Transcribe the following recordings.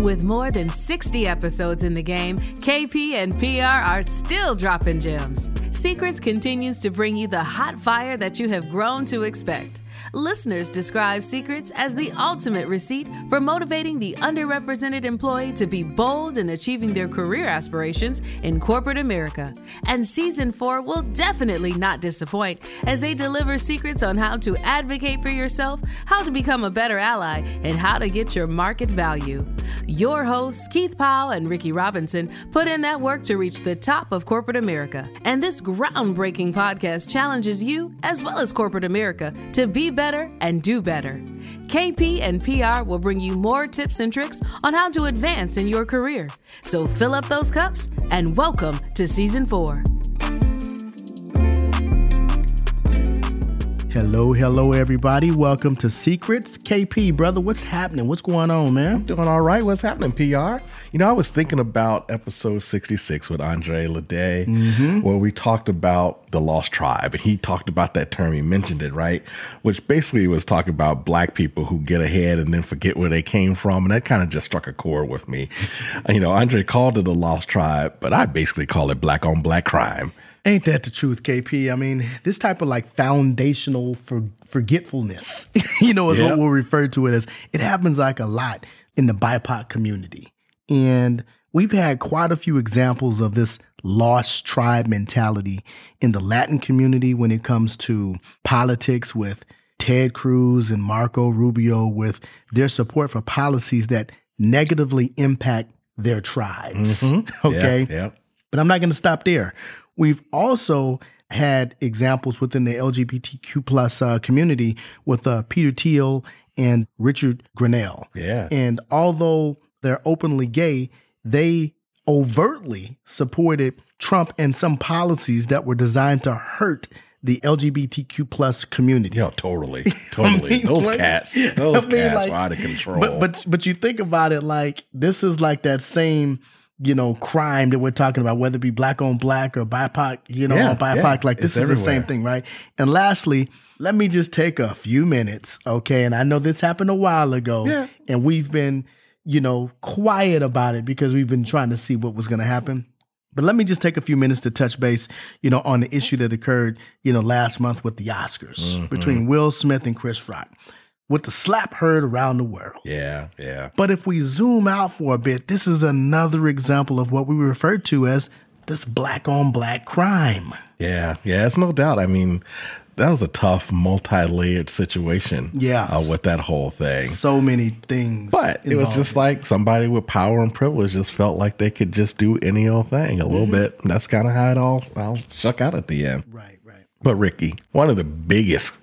With more than 60 episodes in the game, KP and PR are still dropping gems. Secrets continues to bring you the hot fire that you have grown to expect. Listeners describe Secrets as the ultimate receipt for motivating the underrepresented employee to be bold in achieving their career aspirations in corporate America. And season four will definitely not disappoint as they deliver secrets on how to advocate for yourself, how to become a better ally, and how to get your market value. Your hosts, Keith Powell and Ricky Robinson, put in that work to reach the top of corporate America. And this groundbreaking podcast challenges you, as well as corporate America, to be better and do better. KP and PR will bring you more tips and tricks on how to advance in your career. So fill up those cups and welcome to season four. Hello, hello, everybody. Welcome to Secrets. KP, brother, what's happening? What's going on, man? I'm Doing all right. What's happening, PR? You know, I was thinking about episode 66 with Andre Lede, mm-hmm. where we talked about the Lost Tribe, and he talked about that term. He mentioned it, right? Which basically was talking about black people who get ahead and then forget where they came from. And that kind of just struck a chord with me. you know, Andre called it the Lost Tribe, but I basically call it black on black crime. Ain't that the truth, KP? I mean, this type of like foundational for forgetfulness, you know, is what we'll refer to it as. It happens like a lot in the BIPOC community. And we've had quite a few examples of this lost tribe mentality in the Latin community when it comes to politics with Ted Cruz and Marco Rubio with their support for policies that negatively impact their tribes. Mm-hmm. Okay. Yeah, yeah. But I'm not going to stop there. We've also had examples within the LGBTQ plus uh, community with uh, Peter Thiel and Richard Grenell. Yeah. And although they're openly gay, they overtly supported Trump and some policies that were designed to hurt the LGBTQ plus community. Yeah, totally, totally. I mean, those like, cats, those I mean, cats like, were out of control. But but but you think about it, like this is like that same you know, crime that we're talking about, whether it be black on black or BIPOC, you know, yeah, BIPOC, yeah, like this is everywhere. the same thing, right? And lastly, let me just take a few minutes, okay? And I know this happened a while ago, yeah. and we've been, you know, quiet about it because we've been trying to see what was going to happen. But let me just take a few minutes to touch base, you know, on the issue that occurred, you know, last month with the Oscars mm-hmm. between Will Smith and Chris Rock with the slap heard around the world. Yeah, yeah. But if we zoom out for a bit, this is another example of what we refer to as this black on black crime. Yeah, yeah, it's no doubt. I mean, that was a tough, multi layered situation. Yeah. Uh, with that whole thing. So many things. But it was just like somebody with power and privilege just felt like they could just do any old thing a little mm-hmm. bit. That's kind of how it all, all shook out at the end. Right, right. But Ricky, one of the biggest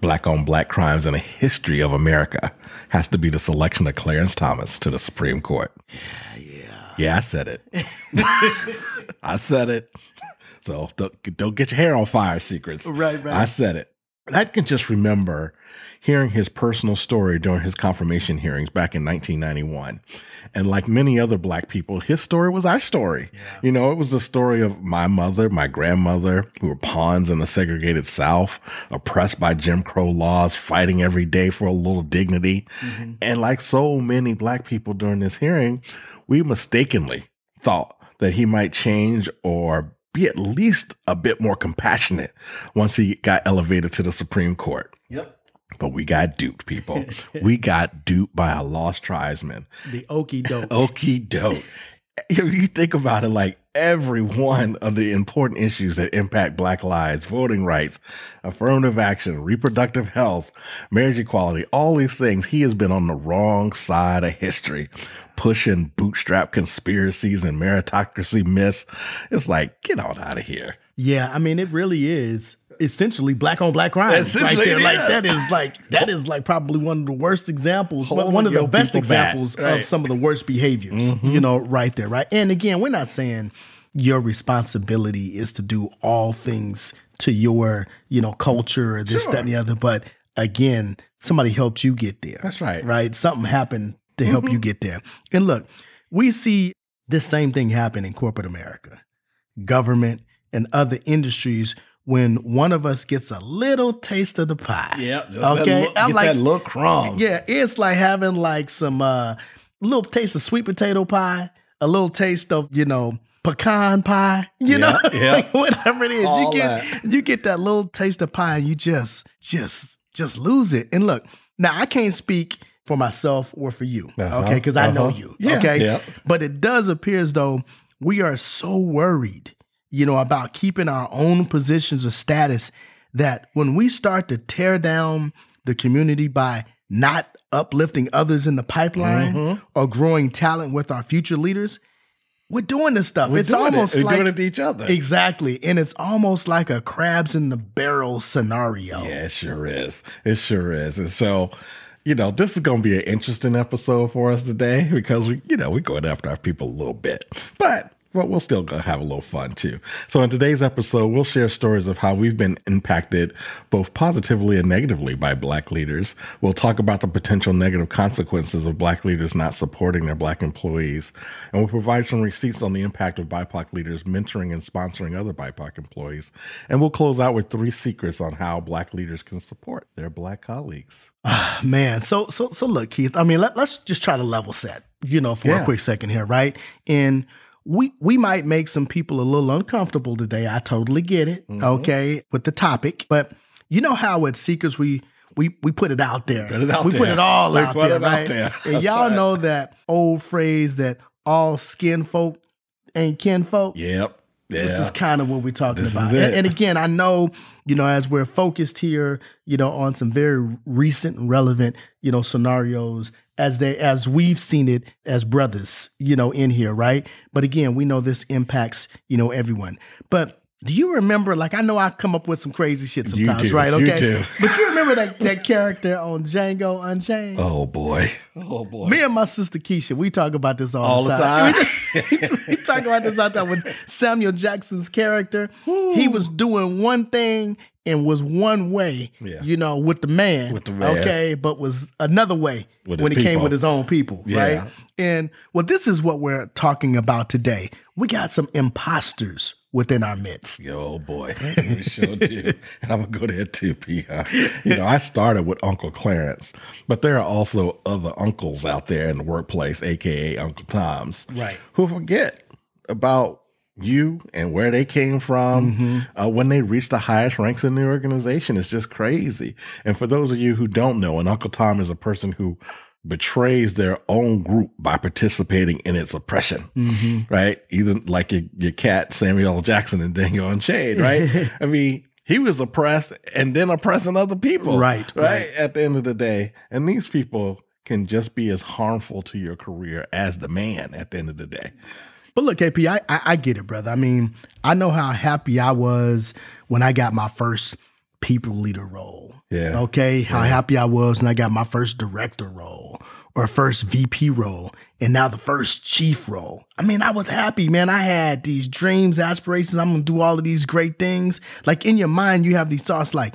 black on black crimes in the history of America has to be the selection of Clarence Thomas to the Supreme Court. Yeah, yeah. Yeah, I said it. I said it. So don't, don't get your hair on fire, secrets. Right, right. I said it. I can just remember hearing his personal story during his confirmation hearings back in 1991. And like many other black people, his story was our story. Yeah. You know, it was the story of my mother, my grandmother, who were pawns in the segregated South, oppressed by Jim Crow laws, fighting every day for a little dignity. Mm-hmm. And like so many black people during this hearing, we mistakenly thought that he might change or be at least a bit more compassionate once he got elevated to the Supreme Court. Yep. But we got duped, people. we got duped by a lost tribesman. The okey doke. Okey doke. you think about it like every one of the important issues that impact black lives, voting rights, affirmative action, reproductive health, marriage equality, all these things, he has been on the wrong side of history, pushing bootstrap conspiracies and meritocracy myths. It's like, get on out of here. Yeah, I mean, it really is essentially black on black crime right there. Like that is like that is like probably one of the worst examples, Holding one of the best examples right. of some of the worst behaviors. Mm-hmm. You know, right there, right. And again, we're not saying your responsibility is to do all things to your you know culture or this sure. that and the other, but again, somebody helped you get there. That's right. Right. Something happened to help mm-hmm. you get there. And look, we see this same thing happen in corporate America, government, and other industries when one of us gets a little taste of the pie. Yeah, okay. That, I'm like that little crumb. Yeah, it's like having like some uh little taste of sweet potato pie, a little taste of, you know, pecan pie, you yeah, know, yeah. like whatever it is. All you get that. you get that little taste of pie and you just just just lose it. And look, now I can't speak for myself or for you, uh-huh, okay? Because I uh-huh. know you, yeah, okay? But it does appear as though we are so worried, you know, about keeping our own positions of status that when we start to tear down the community by not uplifting others in the pipeline mm-hmm. or growing talent with our future leaders, we're doing this stuff. We're it's almost it. like doing it to each other. Exactly. And it's almost like a crabs in the barrel scenario. Yeah, it sure is. It sure is. And so, you know, this is going to be an interesting episode for us today because we, you know, we're going after our people a little bit. But but we'll still have a little fun too. So, in today's episode, we'll share stories of how we've been impacted both positively and negatively by Black leaders. We'll talk about the potential negative consequences of Black leaders not supporting their Black employees. And we'll provide some receipts on the impact of BIPOC leaders mentoring and sponsoring other BIPOC employees. And we'll close out with three secrets on how Black leaders can support their Black colleagues. Ah, man, so so so look, Keith. I mean, let, us just try to level set, you know, for yeah. a quick second here, right? And we we might make some people a little uncomfortable today. I totally get it. Mm-hmm. Okay, with the topic, but you know how at Secrets we we we put it out there. Put it out we there. put it all we out, there, right? out there, And y'all right. know that old phrase that all skin folk ain't kin folk. Yep. Yeah. This is kind of what we're talking this about. And, and, again, I know, you know, as we're focused here, you know, on some very recent and relevant, you know, scenarios as they as we've seen it as brothers, you know, in here, right? But again, we know this impacts, you know, everyone. But do you remember? Like, I know I come up with some crazy shit sometimes, right? Okay, you but you remember that that character on Django Unchained? Oh boy, oh boy. Me and my sister Keisha, we talk about this all, all the time. time. we talk about this all the time with Samuel Jackson's character. Ooh. He was doing one thing and was one way, yeah. you know, with the man, with the man, okay, but was another way when he people. came with his own people, yeah. right? And well, this is what we're talking about today. We got some imposters within our midst. Oh boy, we sure do. and I'm gonna go there too, PR. You know, I started with Uncle Clarence, but there are also other uncles out there in the workplace, aka Uncle Toms, right, who forget about you and where they came from mm-hmm. uh, when they reached the highest ranks in the organization. It's just crazy. And for those of you who don't know, an Uncle Tom is a person who betrays their own group by participating in its oppression, mm-hmm. right? Either like your, your cat Samuel Jackson and Django Unchained, right? I mean, he was oppressed and then oppressing other people, right, right? Right. At the end of the day, and these people can just be as harmful to your career as the man at the end of the day. But look, KP, I, I, I get it, brother. I mean, I know how happy I was when I got my first people leader role. Yeah. Okay. How yeah. happy I was when I got my first director role or first VP role and now the first chief role. I mean, I was happy, man. I had these dreams, aspirations. I'm going to do all of these great things. Like in your mind, you have these thoughts like,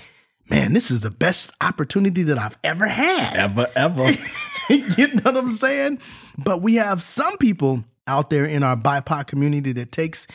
man, this is the best opportunity that I've ever had. Ever, ever. you know what I'm saying? But we have some people out there in our BIPOC community that takes,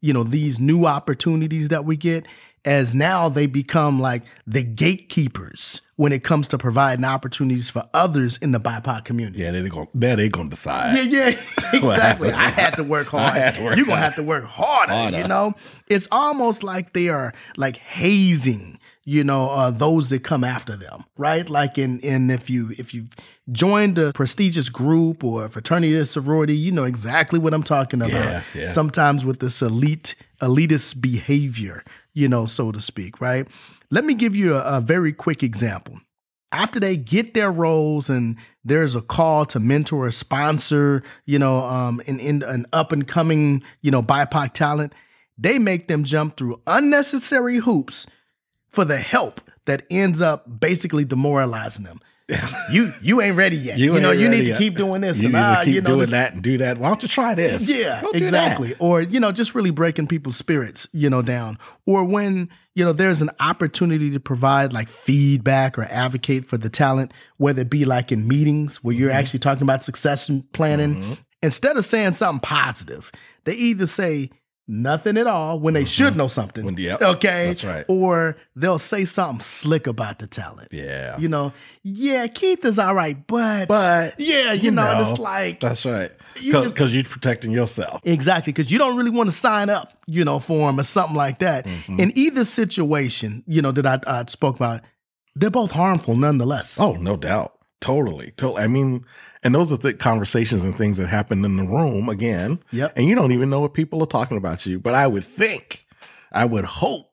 you know, these new opportunities that we get as now they become like the gatekeepers when it comes to providing opportunities for others in the BIPOC community. Yeah, they're gonna they're, they to decide. Yeah, yeah, exactly. I had to work hard. You're to have to work harder, harder, you know? It's almost like they are like hazing you know uh, those that come after them right? Like in in if you if you joined a prestigious group or a fraternity or sorority you know exactly what i'm talking about. Yeah, yeah. sometimes with this elite elitist behavior you know so to speak right? Let me give you a, a very quick example. After they get their roles and there's a call to mentor or sponsor, you know, um, in, in an up and coming, you know, BIPOC talent, they make them jump through unnecessary hoops for the help that ends up basically demoralizing them. you you ain't ready yet. You, you know, you need yet. to keep doing this. You and need to keep you know, doing this, that and do that. Why don't you try this? Yeah, exactly. Or you know, just really breaking people's spirits, you know, down. Or when you know there's an opportunity to provide like feedback or advocate for the talent, whether it be like in meetings where you're mm-hmm. actually talking about succession planning. Mm-hmm. Instead of saying something positive, they either say, nothing at all when they mm-hmm. should know something. When, yep, okay. That's right. Or they'll say something slick about the talent. Yeah. You know, yeah, Keith is all right, but but yeah, you, you know, know, it's like that's right. Because you are protecting yourself. Exactly. Because you don't really want to sign up, you know, for him or something like that. Mm-hmm. In either situation, you know, that I, I spoke about, they're both harmful nonetheless. Oh, no doubt. Totally. Totally. I mean, and those are the conversations and things that happen in the room again. Yep. And you don't even know what people are talking about you. But I would think, I would hope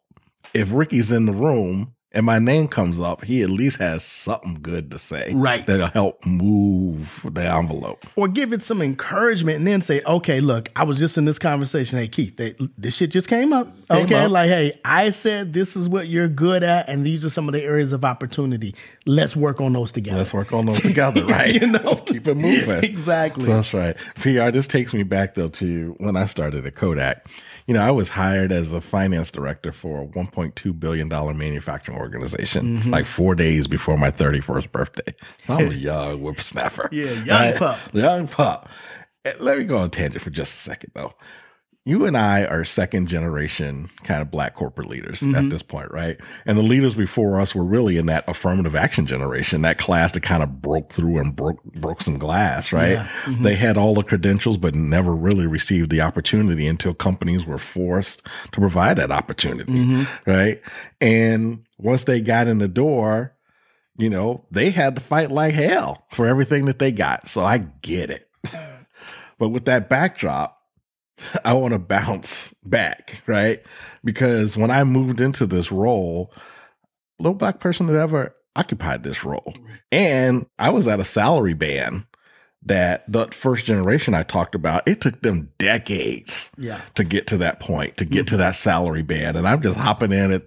if Ricky's in the room and my name comes up, he at least has something good to say. Right. That'll help move the envelope. Or give it some encouragement and then say, okay, look, I was just in this conversation. Hey, Keith, they, this shit just came up. Came okay. Up. Like, hey, I said this is what you're good at, and these are some of the areas of opportunity. Let's work on those together. Let's work on those together, right? you know? Let's keep it moving. exactly. That's right. PR, this takes me back though to when I started at Kodak you know, I was hired as a finance director for a $1.2 billion manufacturing organization mm-hmm. like four days before my 31st birthday. So I'm a young whippersnapper. Yeah, young right? pup. Young pup. Eh, let me go on tangent for just a second, though you and I are second generation kind of black corporate leaders mm-hmm. at this point, right? And the leaders before us were really in that affirmative action generation, that class that kind of broke through and broke broke some glass, right? Yeah. Mm-hmm. They had all the credentials but never really received the opportunity until companies were forced to provide that opportunity, mm-hmm. right? And once they got in the door, you know, they had to fight like hell for everything that they got. So I get it. but with that backdrop, I want to bounce back, right? Because when I moved into this role, no black person had ever occupied this role. And I was at a salary band that the first generation I talked about, it took them decades yeah. to get to that point, to get mm-hmm. to that salary band. And I'm just hopping in at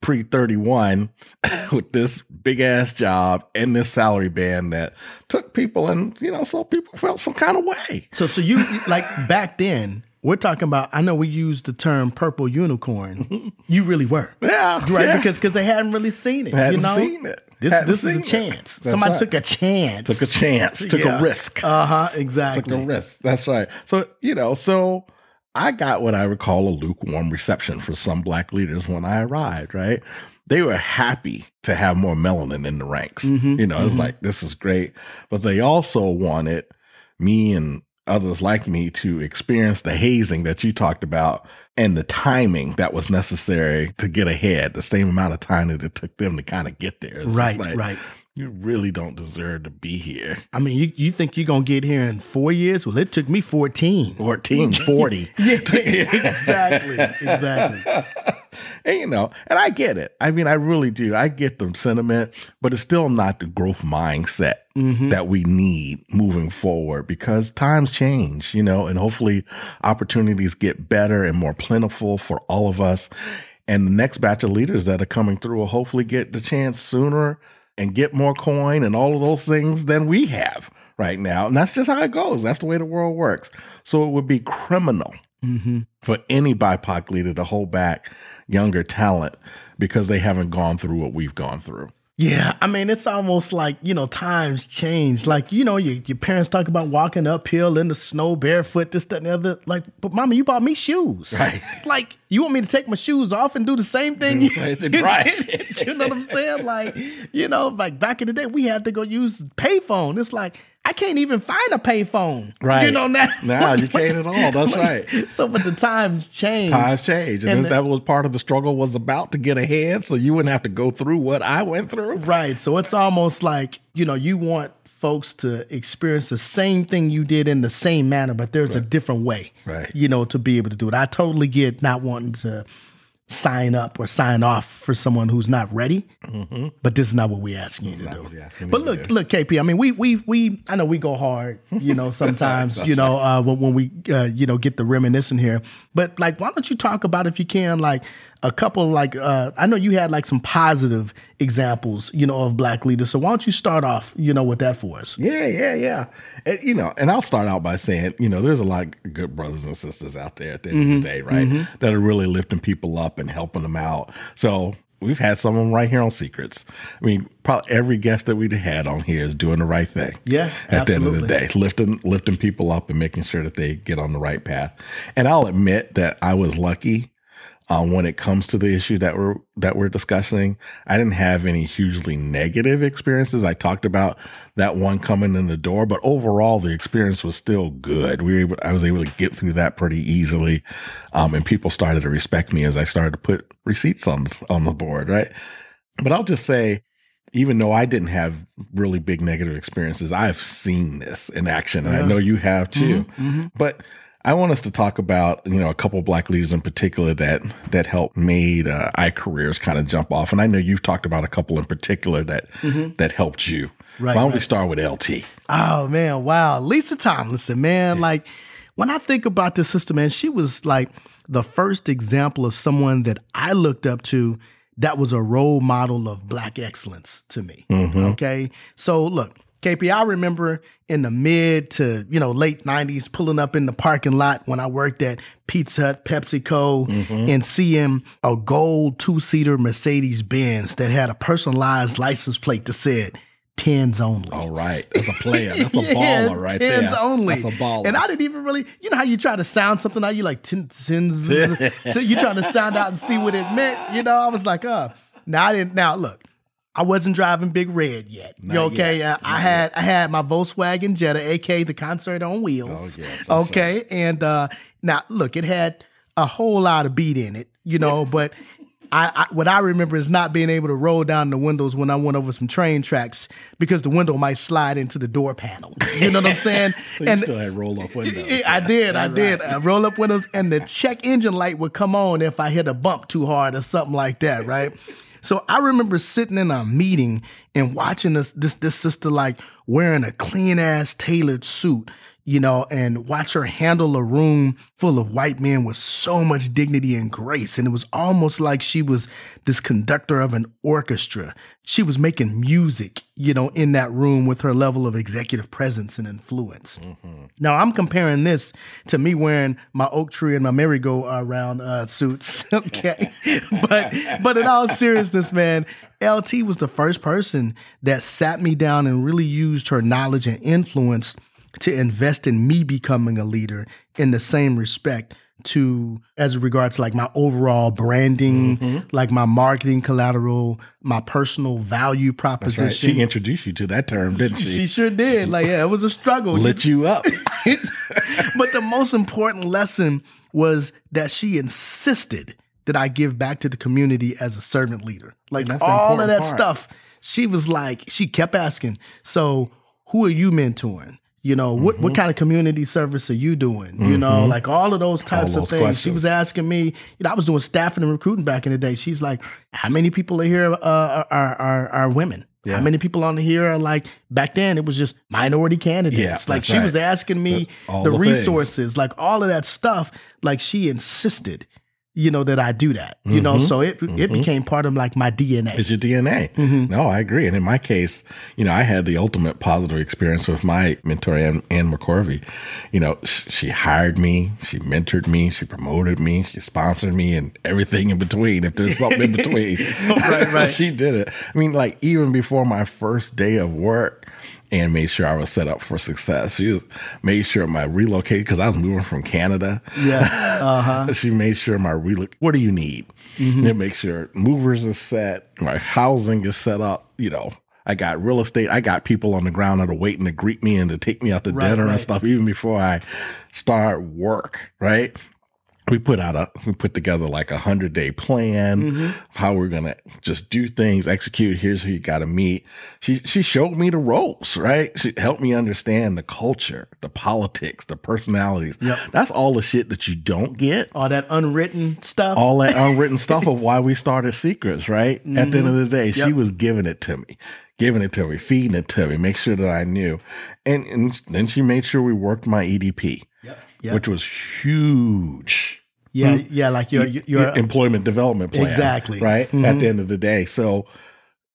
pre 31 with this big ass job and this salary band that took people and you know so people felt some kind of way so so you like back then we're talking about i know we used the term purple unicorn you really were yeah right yeah. because because they hadn't really seen it hadn't you know seen it this this is a chance. Somebody right. took a chance. Took a chance. Took yeah. a risk. Uh huh. Exactly. Took a risk. That's right. So you know. So I got what I would call a lukewarm reception for some black leaders when I arrived, right? They were happy to have more melanin in the ranks. Mm-hmm, you know, mm-hmm. it's like, this is great. But they also wanted me and others like me to experience the hazing that you talked about and the timing that was necessary to get ahead, the same amount of time that it took them to kind of get there. It's right, like, right you really don't deserve to be here. I mean, you, you think you're going to get here in four years? Well, it took me 14. 14, 40. yeah, exactly. Exactly. and, you know, and I get it. I mean, I really do. I get the sentiment, but it's still not the growth mindset mm-hmm. that we need moving forward because times change, you know, and hopefully opportunities get better and more plentiful for all of us. And the next batch of leaders that are coming through will hopefully get the chance sooner and get more coin and all of those things than we have right now. And that's just how it goes. That's the way the world works. So it would be criminal mm-hmm. for any BIPOC leader to hold back younger talent because they haven't gone through what we've gone through. Yeah, I mean, it's almost like, you know, times change. Like, you know, your, your parents talk about walking uphill in the snow barefoot, this, that, and the other. Like, but mama, you bought me shoes. Right. Like, you want me to take my shoes off and do the same thing? You, right. you know what I'm saying? Like, you know, like back in the day, we had to go use payphone. It's like, I can't even find a payphone. Right. You know now. Nah, you can't at all. That's right. So, but the times change. Times change, and, and the, that was part of the struggle was about to get ahead, so you wouldn't have to go through what I went through. Right. So it's almost like you know you want folks to experience the same thing you did in the same manner, but there's right. a different way. Right. You know to be able to do it. I totally get not wanting to sign up or sign off for someone who's not ready. Mm-hmm. But this is not what we're asking you to do. But look, do. look, KP. I mean, we we we. I know we go hard. You know, sometimes you know uh, when when we uh, you know get the reminiscing here. But like, why don't you talk about if you can like a couple like uh, I know you had like some positive examples, you know, of black leaders. So why don't you start off, you know, with that for us? Yeah, yeah, yeah. And, you know, and I'll start out by saying, you know, there's a lot of good brothers and sisters out there at the end mm-hmm, of the mm-hmm. day, right? Mm-hmm. That are really lifting people up and helping them out. So we've had some of them right here on Secrets. I mean, probably every guest that we've had on here is doing the right thing. Yeah, at absolutely. the end of the day, lifting lifting people up and making sure that they get on the right path. And I'll admit that I was lucky um, when it comes to the issue that we're that we're discussing. I didn't have any hugely negative experiences. I talked about that one coming in the door, but overall the experience was still good. We were able, I was able to get through that pretty easily, um, and people started to respect me as I started to put receipts on on the board. Right, but I'll just say. Even though I didn't have really big negative experiences, I've seen this in action, and yeah. I know you have too. Mm-hmm, mm-hmm. But I want us to talk about you know a couple black leaders in particular that that helped made uh, careers kind of jump off, and I know you've talked about a couple in particular that mm-hmm. that helped you. Right, Why don't right. we start with LT? Oh man, wow, Lisa Tomlinson, man, yeah. like when I think about this sister, man, she was like the first example of someone that I looked up to that was a role model of black excellence to me. Mm-hmm. Okay, so look KP, I remember in the mid to you know late '90s pulling up in the parking lot when I worked at Pizza Hut, PepsiCo, mm-hmm. and seeing a gold two-seater Mercedes Benz that had a personalized license plate that said tens only. All right. That's a player. That's a yeah, baller right tens there. Tens only. That's a baller. And I didn't even really, you know how you try to sound something out, you like tens, tens, so you trying to sound out and see what it meant. You know, I was like, uh, now I didn't, now look, I wasn't driving Big Red yet. Not okay, yet. I, I had I had my Volkswagen Jetta, aka the concert on wheels. Oh, yes, okay, right. and uh, now look, it had a whole lot of beat in it, you know, but I, I, what I remember is not being able to roll down the windows when I went over some train tracks because the window might slide into the door panel. You know what I'm saying? so and still had roll up windows. I did, I did. I roll up windows, and the check engine light would come on if I hit a bump too hard or something like that, right? So I remember sitting in a meeting and watching this this this sister like wearing a clean ass tailored suit you know, and watch her handle a room full of white men with so much dignity and grace. And it was almost like she was this conductor of an orchestra. She was making music, you know, in that room with her level of executive presence and influence. Mm-hmm. Now, I'm comparing this to me wearing my oak tree and my merry-go-round uh, suits. okay. but, but in all seriousness, man, LT was the first person that sat me down and really used her knowledge and influence to invest in me becoming a leader in the same respect to as regards to like my overall branding, mm-hmm. like my marketing collateral, my personal value proposition. Right. She introduced you to that term, didn't she? she sure did. Like, yeah, it was a struggle. Lit you up. but the most important lesson was that she insisted that I give back to the community as a servant leader. Like all of that part. stuff. She was like, she kept asking, so who are you mentoring? You know, what, mm-hmm. what kind of community service are you doing? Mm-hmm. You know, mm-hmm. like all of those types those of things. Questions. She was asking me, you know, I was doing staffing and recruiting back in the day. She's like, how many people are here uh, are, are, are women? Yeah. How many people on here are like back then it was just minority candidates. Yeah, like she right. was asking me the, the, the resources, like all of that stuff. Like she insisted you know that I do that. You mm-hmm. know, so it mm-hmm. it became part of like my DNA. It's your DNA. Mm-hmm. No, I agree. And in my case, you know, I had the ultimate positive experience with my mentor Ann, Ann McCorvey. You know, sh- she hired me, she mentored me, she promoted me, she sponsored me, and everything in between. If there's something in between, right, right. she did it. I mean, like even before my first day of work and made sure I was set up for success. She was, made sure my relocate because I was moving from Canada. Yeah. Uh-huh. she made sure my relocate. What do you need? Mm-hmm. And make sure movers are set, my housing is set up. You know, I got real estate. I got people on the ground that are waiting to greet me and to take me out to right, dinner right. and stuff, even before I start work. Right we put out a we put together like a hundred day plan mm-hmm. of how we're gonna just do things, execute. Here's who you got to meet. She she showed me the ropes, right? She helped me understand the culture, the politics, the personalities. Yep. That's all the shit that you don't get. All that unwritten stuff. All that unwritten stuff of why we started Secrets, right? Mm-hmm. At the end of the day, yep. she was giving it to me giving it to me, feeding it to me, make sure that I knew. And, and then she made sure we worked my EDP yep. which was huge. Yeah, mm. yeah, like your your employment development plan. Exactly. Right? Mm-hmm. At the end of the day. So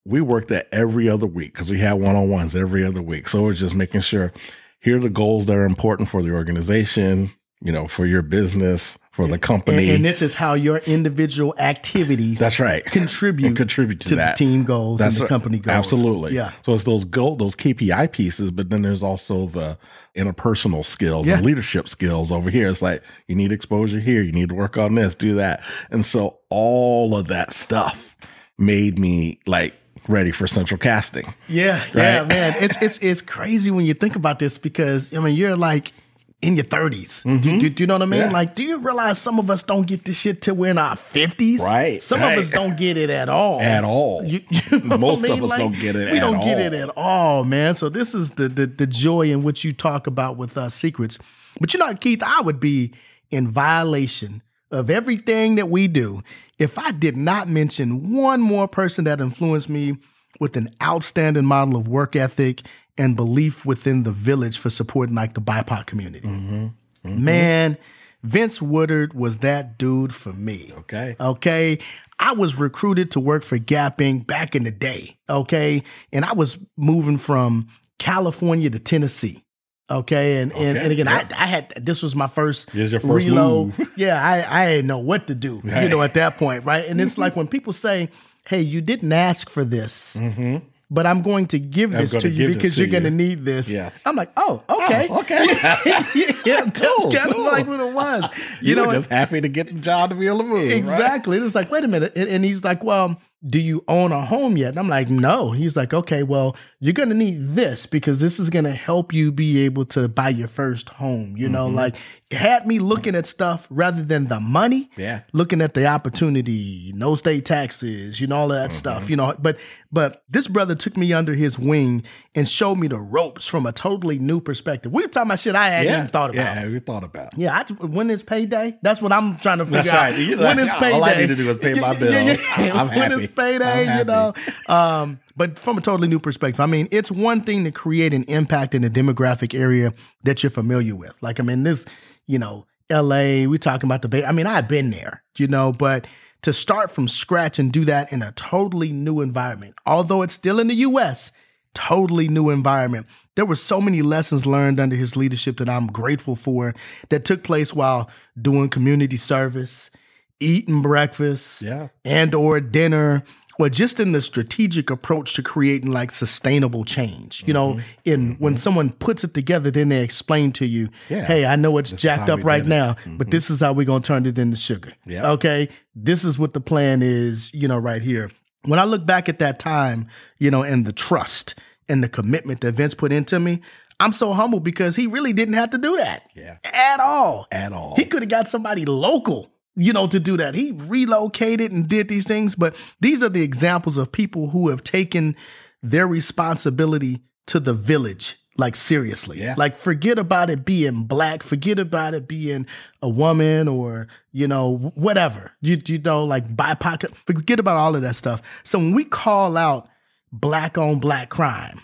we worked that every other week because we had one on ones every other week. So it's just making sure here are the goals that are important for the organization, you know, for your business, for the company. And, and, this is how your individual activities that's right contribute and contribute to, to the team goals that's and the right. company goals. Absolutely. Yeah. So it's those goal those KPI pieces, but then there's also the interpersonal skills yeah. and leadership skills over here. It's like you need exposure here, you need to work on this, do that. And so all of that stuff made me like ready for central casting. Yeah, right? yeah, man. It's it's it's crazy when you think about this because I mean you're like in your 30s. Mm-hmm. Do, do, do, you know what I mean? Yeah. Like, do you realize some of us don't get this shit till we're in our 50s? Right. Some right. of us don't get it at all. At all. You, you know Most I mean? of us like, don't get it we don't all. get it at all, man. So this is the, the the joy in which you talk about with us secrets. But you know, Keith, I would be in violation of everything that we do if I did not mention one more person that influenced me with an outstanding model of work ethic and belief within the village for supporting like the BIPOC community. Mm-hmm. Mm-hmm. Man, Vince Woodard was that dude for me. Okay. Okay. I was recruited to work for Gap Inc. back in the day. Okay. And I was moving from California to Tennessee. Okay. And okay. and, and again, yep. I, I had this was my first, your first reload. yeah, I, I didn't know what to do, right. you know, at that point, right? And it's like when people say, Hey, you didn't ask for this. Mm-hmm but I'm going to give this to you because you're going to need this. Yes. I'm like, oh, okay. Oh, okay. yeah, that's cool, kind cool. of like what it was. You, you know, just happy to get the job to be able to move. Exactly. Right? It was like, wait a minute. And, and he's like, well, do you own a home yet? And I'm like, no. He's like, okay, well, you're going to need this because this is going to help you be able to buy your first home. You know, mm-hmm. like had me looking at stuff rather than the money. Yeah. Looking at the opportunity, no state taxes, you know, all of that mm-hmm. stuff, you know. But but this brother took me under his wing and showed me the ropes from a totally new perspective. We were talking about shit I hadn't yeah. even thought about. Yeah, we thought about. Yeah, I, when is payday? That's what I'm trying to figure That's out. Right. When is payday? All I need to do is pay my bills. yeah, yeah. I'm happy. Payday? You know. Um, but from a totally new perspective, I mean, it's one thing to create an impact in a demographic area that you're familiar with. Like, I mean, this, you know, LA, we talking about the Bay. I mean, I've been there, you know, but to start from scratch and do that in a totally new environment, although it's still in the US, totally new environment. There were so many lessons learned under his leadership that I'm grateful for that took place while doing community service, eating breakfast, yeah. and or dinner or just in the strategic approach to creating like sustainable change. You know, mm-hmm. in mm-hmm. when someone puts it together, then they explain to you, yeah. hey, I know it's this jacked up right now, mm-hmm. but this is how we're gonna turn it into sugar. Yeah. Okay. This is what the plan is, you know, right here. When I look back at that time, you know, and the trust and the commitment that Vince put into me, I'm so humble because he really didn't have to do that. Yeah. At all. At all. He could have got somebody local you know, to do that. He relocated and did these things, but these are the examples of people who have taken their responsibility to the village like seriously. Yeah. Like forget about it being black, forget about it being a woman or, you know, whatever. You, you know, like BIPOC, forget about all of that stuff. So when we call out black on black crime,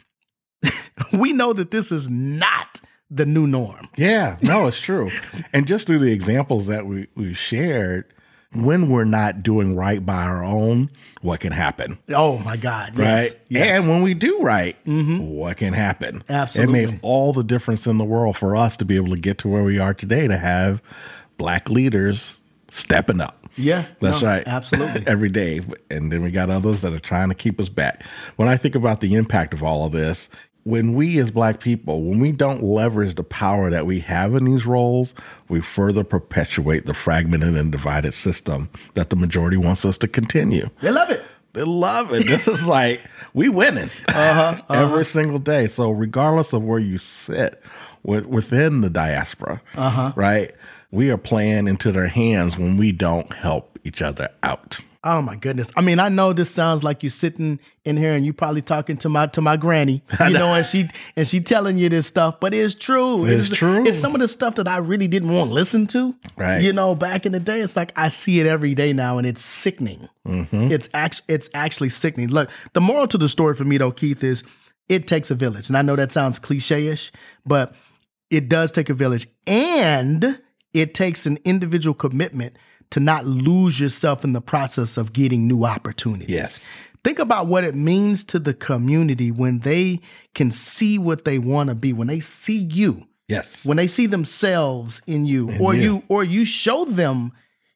we know that this is not the new norm. Yeah, no, it's true. and just through the examples that we, we shared, when we're not doing right by our own, what can happen? Oh my God. Yes, right. Yes. And when we do right, mm-hmm. what can happen? Absolutely. It made all the difference in the world for us to be able to get to where we are today to have black leaders stepping up. Yeah, that's no, right. Absolutely. Every day. And then we got others that are trying to keep us back. When I think about the impact of all of this, when we as black people, when we don't leverage the power that we have in these roles, we further perpetuate the fragmented and divided system that the majority wants us to continue. They love it. They love it. This is like we winning uh-huh, uh-huh. every single day. So regardless of where you sit within the diaspora, uh-huh. right? We are playing into their hands when we don't help each other out. Oh my goodness! I mean, I know this sounds like you're sitting in here and you probably talking to my to my granny, you know, and she and she telling you this stuff, but it's true. It's, it's true. It's some of the stuff that I really didn't want to listen to. Right. You know, back in the day, it's like I see it every day now, and it's sickening. Mm-hmm. It's actually it's actually sickening. Look, the moral to the story for me though, Keith, is it takes a village, and I know that sounds cliche-ish, but it does take a village, and it takes an individual commitment to not lose yourself in the process of getting new opportunities. Yes. Think about what it means to the community when they can see what they want to be, when they see you Yes. When they see themselves in you, or you. you, or you show them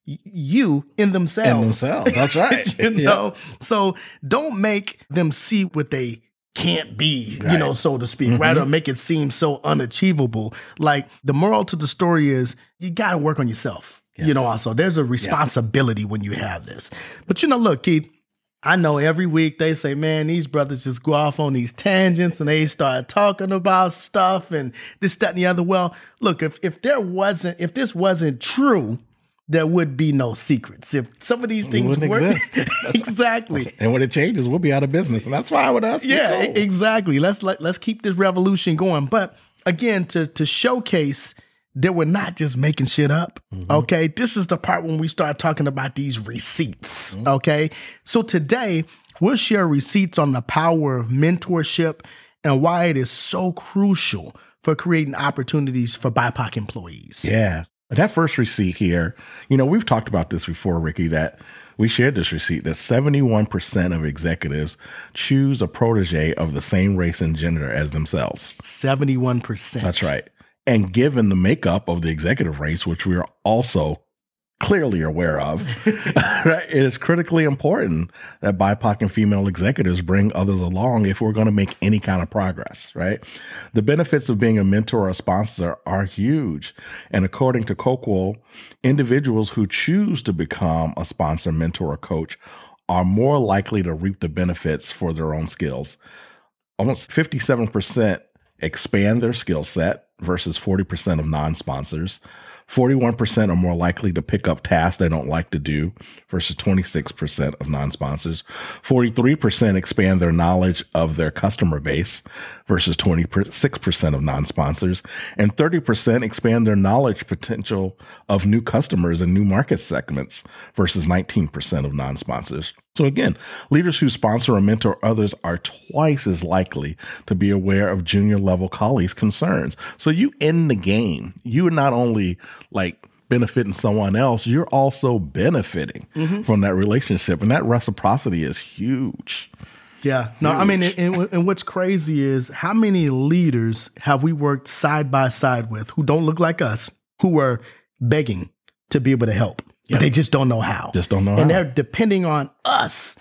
you in themselves. In themselves. That's right. you know, so don't make them see what they can't be, right. you know, so to speak, mm-hmm. right? Or make it seem so unachievable. Like the moral to the story is you got to work on yourself. Yes. You know, also there's a responsibility yeah. when you have this. But you know, look, Keith, I know every week they say, man, these brothers just go off on these tangents and they start talking about stuff and this, that, and the other. Well, look, if if there wasn't, if this wasn't true, there would be no secrets. If some of these things weren't exactly, and when it changes, we'll be out of business, and that's fine with us. Yeah, exactly. Let's let, let's keep this revolution going. But again, to to showcase that we're not just making shit up. Mm-hmm. Okay, this is the part when we start talking about these receipts. Mm-hmm. Okay, so today we'll share receipts on the power of mentorship and why it is so crucial for creating opportunities for BIPOC employees. Yeah. That first receipt here, you know, we've talked about this before, Ricky, that we shared this receipt that 71% of executives choose a protege of the same race and gender as themselves. 71%. That's right. And given the makeup of the executive race, which we are also clearly aware of, it is critically important that BIPOC and female executives bring others along if we're going to make any kind of progress, right? The benefits of being a mentor or a sponsor are huge. And according to Coqual, individuals who choose to become a sponsor, mentor, or coach are more likely to reap the benefits for their own skills. Almost 57% expand their skill set versus 40% of non sponsors. 41% are more likely to pick up tasks they don't like to do versus 26% of non sponsors. 43% expand their knowledge of their customer base versus 26% of non sponsors. And 30% expand their knowledge potential of new customers and new market segments versus 19% of non sponsors. So again, leaders who sponsor or mentor others are twice as likely to be aware of junior level colleagues' concerns. So you end the game. You are not only like benefiting someone else, you're also benefiting mm-hmm. from that relationship. And that reciprocity is huge. Yeah. No, huge. I mean, and, and what's crazy is how many leaders have we worked side by side with who don't look like us, who are begging to be able to help? Yep. But they just don't know how. Just don't know and how. they're depending on us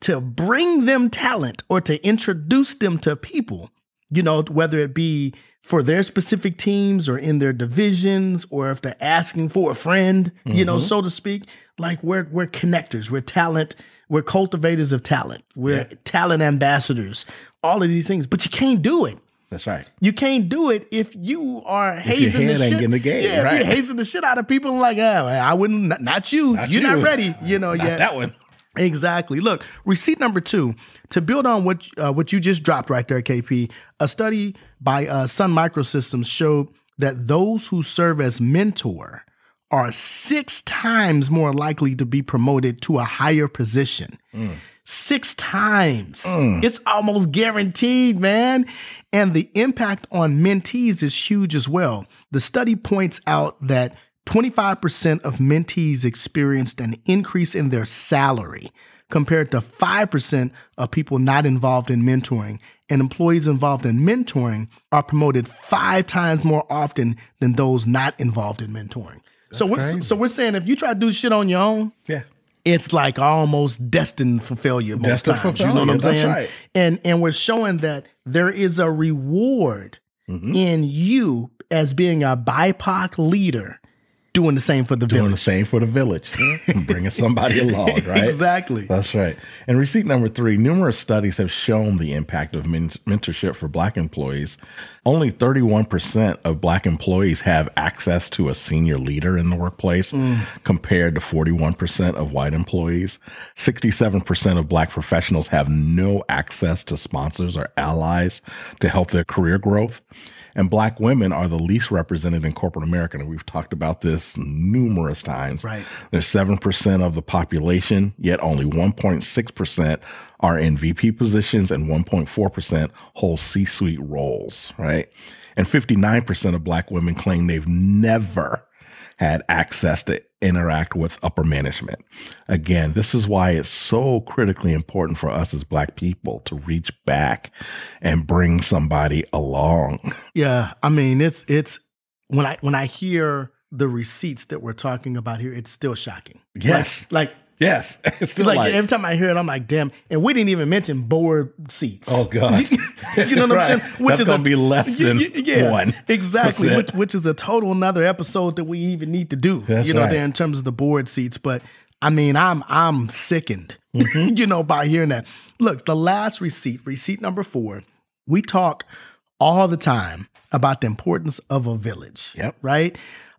to bring them talent or to introduce them to people, you know, whether it be for their specific teams or in their divisions or if they're asking for a friend, mm-hmm. you know, mm-hmm. so to speak. Like we're we're connectors, we're talent, we're cultivators of talent, we're yeah. talent ambassadors, all of these things. But you can't do it that's right. You can't do it if you are hazing the shit. The game, yeah, right. you're hazing the shit out of people. Like, oh, I wouldn't. Not, not you. Not you're you. not ready. You know, not yet. that one. Exactly. Look, receipt number two. To build on what uh, what you just dropped right there, KP. A study by uh, Sun Microsystems showed that those who serve as mentor are six times more likely to be promoted to a higher position. Mm six times. Mm. It's almost guaranteed, man. And the impact on mentees is huge as well. The study points out that 25% of mentees experienced an increase in their salary compared to 5% of people not involved in mentoring. And employees involved in mentoring are promoted five times more often than those not involved in mentoring. That's so we're, so we're saying if you try to do shit on your own, yeah, it's like almost destined for failure. Destined times, failure. You know what I'm saying? Right. And and we're showing that there is a reward mm-hmm. in you as being a BIPOC leader doing the same for the doing village. the same for the village, bringing somebody along, right? Exactly. That's right. And receipt number three: numerous studies have shown the impact of men- mentorship for Black employees. Only 31% of Black employees have access to a senior leader in the workplace, mm. compared to 41% of white employees. 67% of Black professionals have no access to sponsors or allies to help their career growth. And black women are the least represented in corporate America. And we've talked about this numerous times. Right. There's 7% of the population, yet only 1.6% are in VP positions and 1.4% hold C suite roles, right? And 59% of black women claim they've never had access to interact with upper management. Again, this is why it's so critically important for us as Black people to reach back and bring somebody along. Yeah, I mean, it's it's when I when I hear the receipts that we're talking about here, it's still shocking. Yes, like, like Yes. It's like, like, every time I hear it, I'm like, damn. And we didn't even mention board seats. Oh God. you know what right. I'm saying? Which That's is gonna a, be less than yeah, one. Exactly. Which, which is a total another episode that we even need to do. That's you know, right. there in terms of the board seats. But I mean, I'm I'm sickened, mm-hmm. you know, by hearing that. Look, the last receipt, receipt number four, we talk all the time about the importance of a village. Yep. Right?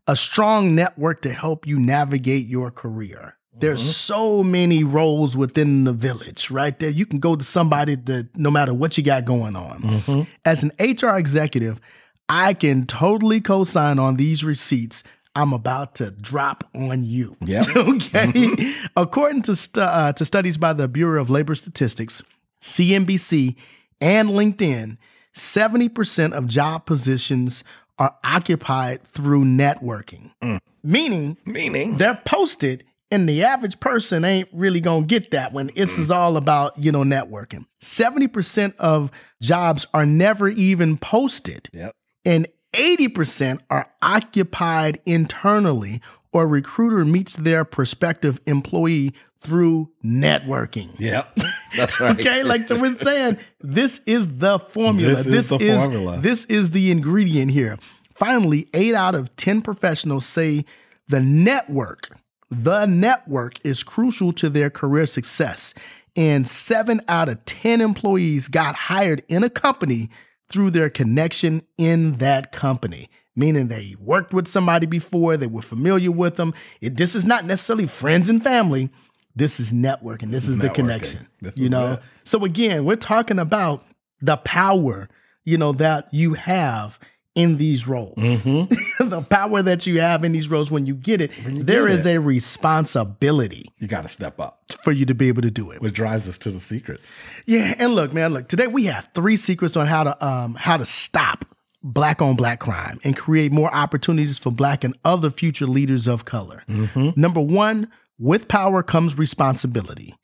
A strong network to help you navigate your career there's mm-hmm. so many roles within the village, right there. You can go to somebody that no matter what you got going on. Mm-hmm. As an HR executive, I can totally co-sign on these receipts I'm about to drop on you. Yeah. okay. Mm-hmm. According to stu- uh, to studies by the Bureau of Labor Statistics, CNBC, and LinkedIn, 70% of job positions are occupied through networking. Mm. Meaning, meaning they're posted and the average person ain't really gonna get that when this mm. is all about, you know, networking. 70% of jobs are never even posted. Yep. And 80% are occupied internally or recruiter meets their prospective employee through networking. Yep. That's right. okay, like so we're saying this is the formula. This, this is the is, formula. This is the ingredient here. Finally, 8 out of 10 professionals say the network the network is crucial to their career success. And seven out of 10 employees got hired in a company through their connection in that company, meaning they worked with somebody before, they were familiar with them. It, this is not necessarily friends and family. This is networking. This, is, the connection. This you know. It. So again, we're talking about the power, you know, that you have in these roles. Mm-hmm. the power that you have in these roles when you get it, you there get is it. a responsibility. You got to step up for you to be able to do it. Which drives us to the secrets. Yeah, and look, man, look, today we have three secrets on how to um how to stop black on black crime and create more opportunities for black and other future leaders of color. Mm-hmm. Number 1, with power comes responsibility.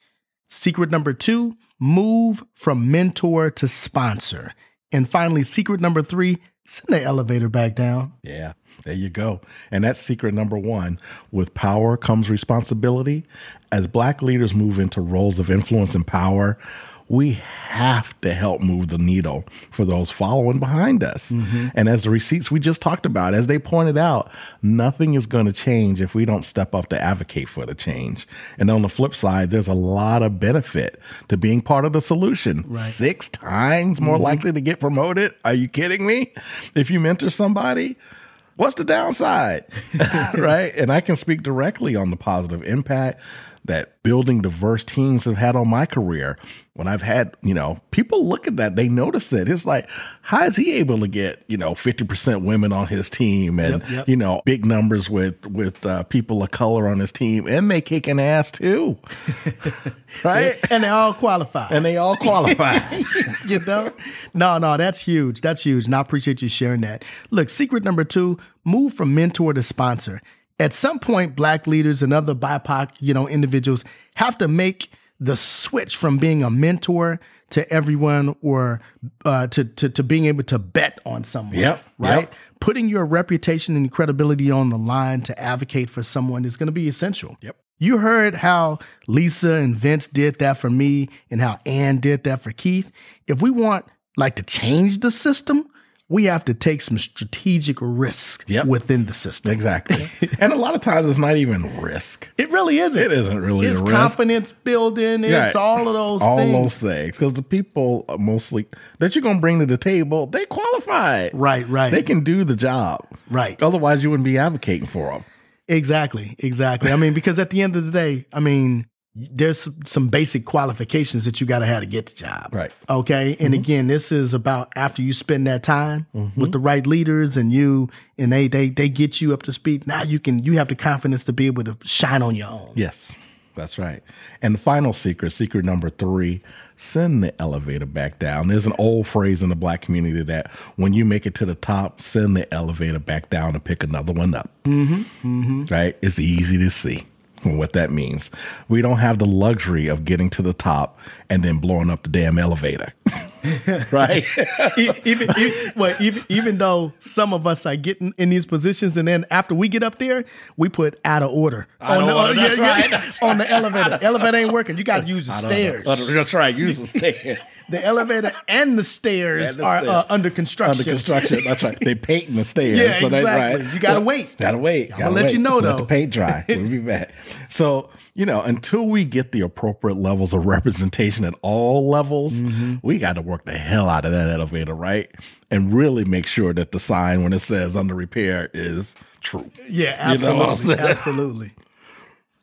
Secret number 2, move from mentor to sponsor. And finally, secret number 3, Send the elevator back down. Yeah, there you go. And that's secret number one. With power comes responsibility. As Black leaders move into roles of influence and power, we have to help move the needle for those following behind us. Mm-hmm. And as the receipts we just talked about, as they pointed out, nothing is going to change if we don't step up to advocate for the change. And on the flip side, there's a lot of benefit to being part of the solution. Right. Six times more mm-hmm. likely to get promoted. Are you kidding me? If you mentor somebody, what's the downside? right? And I can speak directly on the positive impact that building diverse teams have had on my career. When I've had, you know, people look at that, they notice it. It's like, how is he able to get, you know, 50% women on his team and, yep, yep. you know, big numbers with, with uh, people of color on his team and they kicking ass too. right? And they all qualify. And they all qualify. you know? No, no, that's huge. That's huge. And I appreciate you sharing that. Look, secret number two, move from mentor to sponsor at some point, black leaders and other BIPOC, you know, individuals have to make the switch from being a mentor to everyone or uh, to, to, to being able to bet on someone. Yep. Right. Yep. Putting your reputation and credibility on the line to advocate for someone is going to be essential. Yep. You heard how Lisa and Vince did that for me and how Ann did that for Keith. If we want like to change the system, we have to take some strategic risk yep. within the system. Exactly. and a lot of times it's not even risk. It really isn't. It isn't really it's confidence building. Yeah, it's all of those all things. those things. Because the people mostly that you're going to bring to the table, they qualify. Right, right. They can do the job. Right. Otherwise, you wouldn't be advocating for them. Exactly, exactly. I mean, because at the end of the day, I mean, there's some basic qualifications that you got to have to get the job. Right. Okay. And mm-hmm. again, this is about after you spend that time mm-hmm. with the right leaders and you, and they, they, they get you up to speed. Now you can, you have the confidence to be able to shine on your own. Yes, that's right. And the final secret, secret number three, send the elevator back down. There's an old phrase in the black community that when you make it to the top, send the elevator back down and pick another one up. Mm-hmm, mm-hmm. Right? It's easy to see what that means. We don't have the luxury of getting to the top and then blowing up the damn elevator. right? even, even, well, even, even though some of us are getting in these positions, and then after we get up there, we put out of order, on, the, order. Yeah, right. yeah, on the elevator. elevator ain't working. You got to use the stairs. That's right. Use the stairs. the elevator and the stairs and the are Uh, under construction. Under construction. That's right. They painting the stairs. Yeah, so exactly. Right. You gotta wait. Gotta wait. Gotta let wait. you know though. Let the paint dry. We'll be back. So you know, until we get the appropriate levels of representation at all levels, mm-hmm. we got to work the hell out of that elevator, right? And really make sure that the sign when it says under repair is true. Yeah, absolutely. You know absolutely.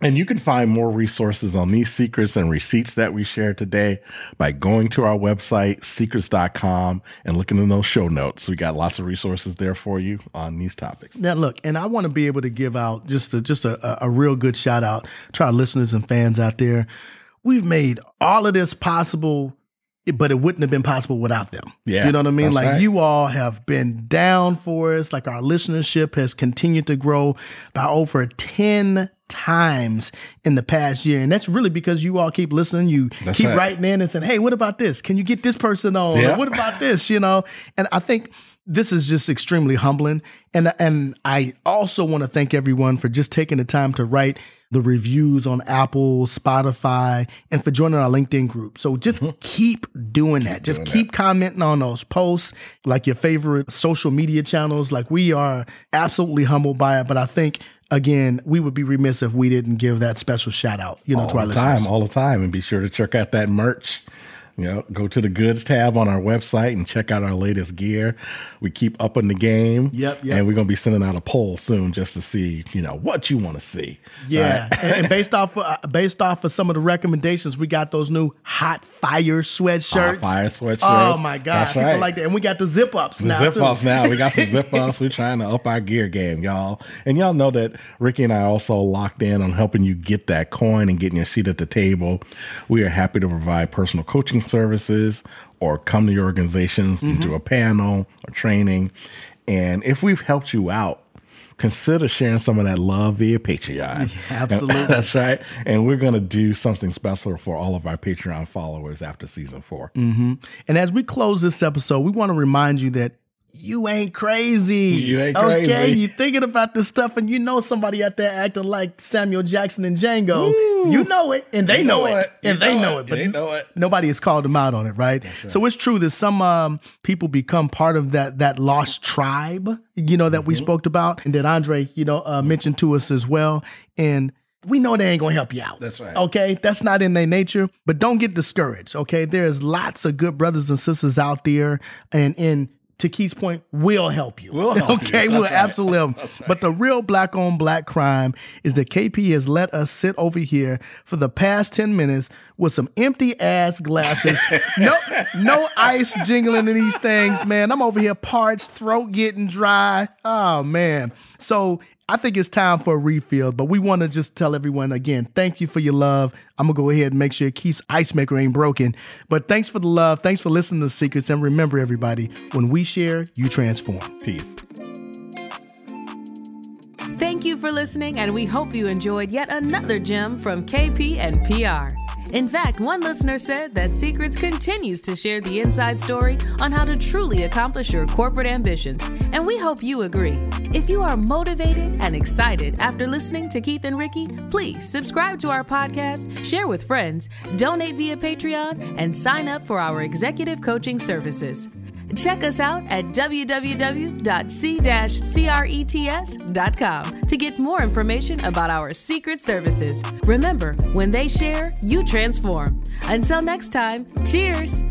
And you can find more resources on these secrets and receipts that we share today by going to our website, secrets.com, and looking in those show notes. We got lots of resources there for you on these topics. Now, look, and I want to be able to give out just a, just a, a real good shout out to our listeners and fans out there. We've made all of this possible but it wouldn't have been possible without them. Yeah. You know what I mean? Like right. you all have been down for us. Like our listenership has continued to grow by over 10 times in the past year. And that's really because you all keep listening. You that's keep right. writing in and saying, hey, what about this? Can you get this person on? Yeah. what about this? You know? And I think this is just extremely humbling. And and I also want to thank everyone for just taking the time to write the reviews on Apple, Spotify, and for joining our LinkedIn group. So just mm-hmm. keep doing that. Just keep that. commenting on those posts, like your favorite social media channels. Like we are absolutely humbled by it. But I think again, we would be remiss if we didn't give that special shout out, you know, all to our the listeners. time, all the time, and be sure to check out that merch you know, go to the goods tab on our website and check out our latest gear. We keep up in the game. Yep, yep. And we're gonna be sending out a poll soon just to see, you know, what you want to see. Yeah, right? and, based off of, uh, based off of some of the recommendations, we got those new hot fire sweatshirts. Hot fire sweatshirts. Oh my god, That's people right. like that, and we got the zip ups now. Zip too. ups now. We got some zip ups. We're trying to up our gear game, y'all. And y'all know that Ricky and I also locked in on helping you get that coin and getting your seat at the table. We are happy to provide personal coaching services or come to your organizations mm-hmm. to do a panel or training. And if we've helped you out, consider sharing some of that love via Patreon. Yeah, absolutely. That's right. And we're going to do something special for all of our Patreon followers after season 4 mm-hmm. And as we close this episode, we want to remind you that you ain't crazy. You ain't crazy. Okay, you thinking about this stuff and you know somebody out there acting like Samuel Jackson and Django. Ooh. You know it, and they know, know, it, and they know, know it, but they know it. nobody has called them out on it, right? right. So it's true that some um, people become part of that that lost tribe, you know, that mm-hmm. we spoke about, and that Andre, you know, uh, mentioned to us as well, and we know they ain't gonna help you out. That's right. Okay. That's not in their nature. But don't get discouraged. Okay. There's lots of good brothers and sisters out there and in to Keith's point, will help you. We'll help okay, you. we'll right. absolutely help. Right. But the real black on black crime is that KP has let us sit over here for the past 10 minutes with some empty ass glasses. no, no ice jingling in these things, man. I'm over here parched, throat getting dry. Oh man. So I think it's time for a refill, but we want to just tell everyone again, thank you for your love. I'm gonna go ahead and make sure Keith's ice maker ain't broken. But thanks for the love. Thanks for listening to Secrets. And remember, everybody, when we share, you transform. Peace. Thank you for listening, and we hope you enjoyed yet another gem from KP and PR. In fact, one listener said that Secrets continues to share the inside story on how to truly accomplish your corporate ambitions, and we hope you agree. If you are motivated and excited after listening to Keith and Ricky, please subscribe to our podcast, share with friends, donate via Patreon, and sign up for our executive coaching services. Check us out at www.c-crets.com to get more information about our secret services. Remember, when they share, you transform. Until next time, cheers!